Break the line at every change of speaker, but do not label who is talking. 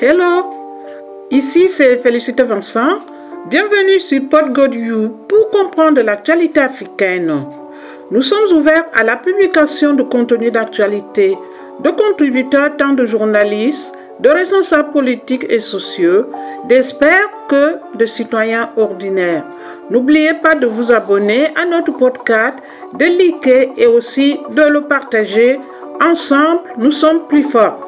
Hello, ici c'est Félicité Vincent. Bienvenue sur PodGodU pour comprendre l'actualité africaine. Nous sommes ouverts à la publication de contenus d'actualité de contributeurs tant de journalistes, de responsables politiques et sociaux, d'experts que de citoyens ordinaires. N'oubliez pas de vous abonner à notre podcast, de liker et aussi de le partager. Ensemble, nous sommes plus forts.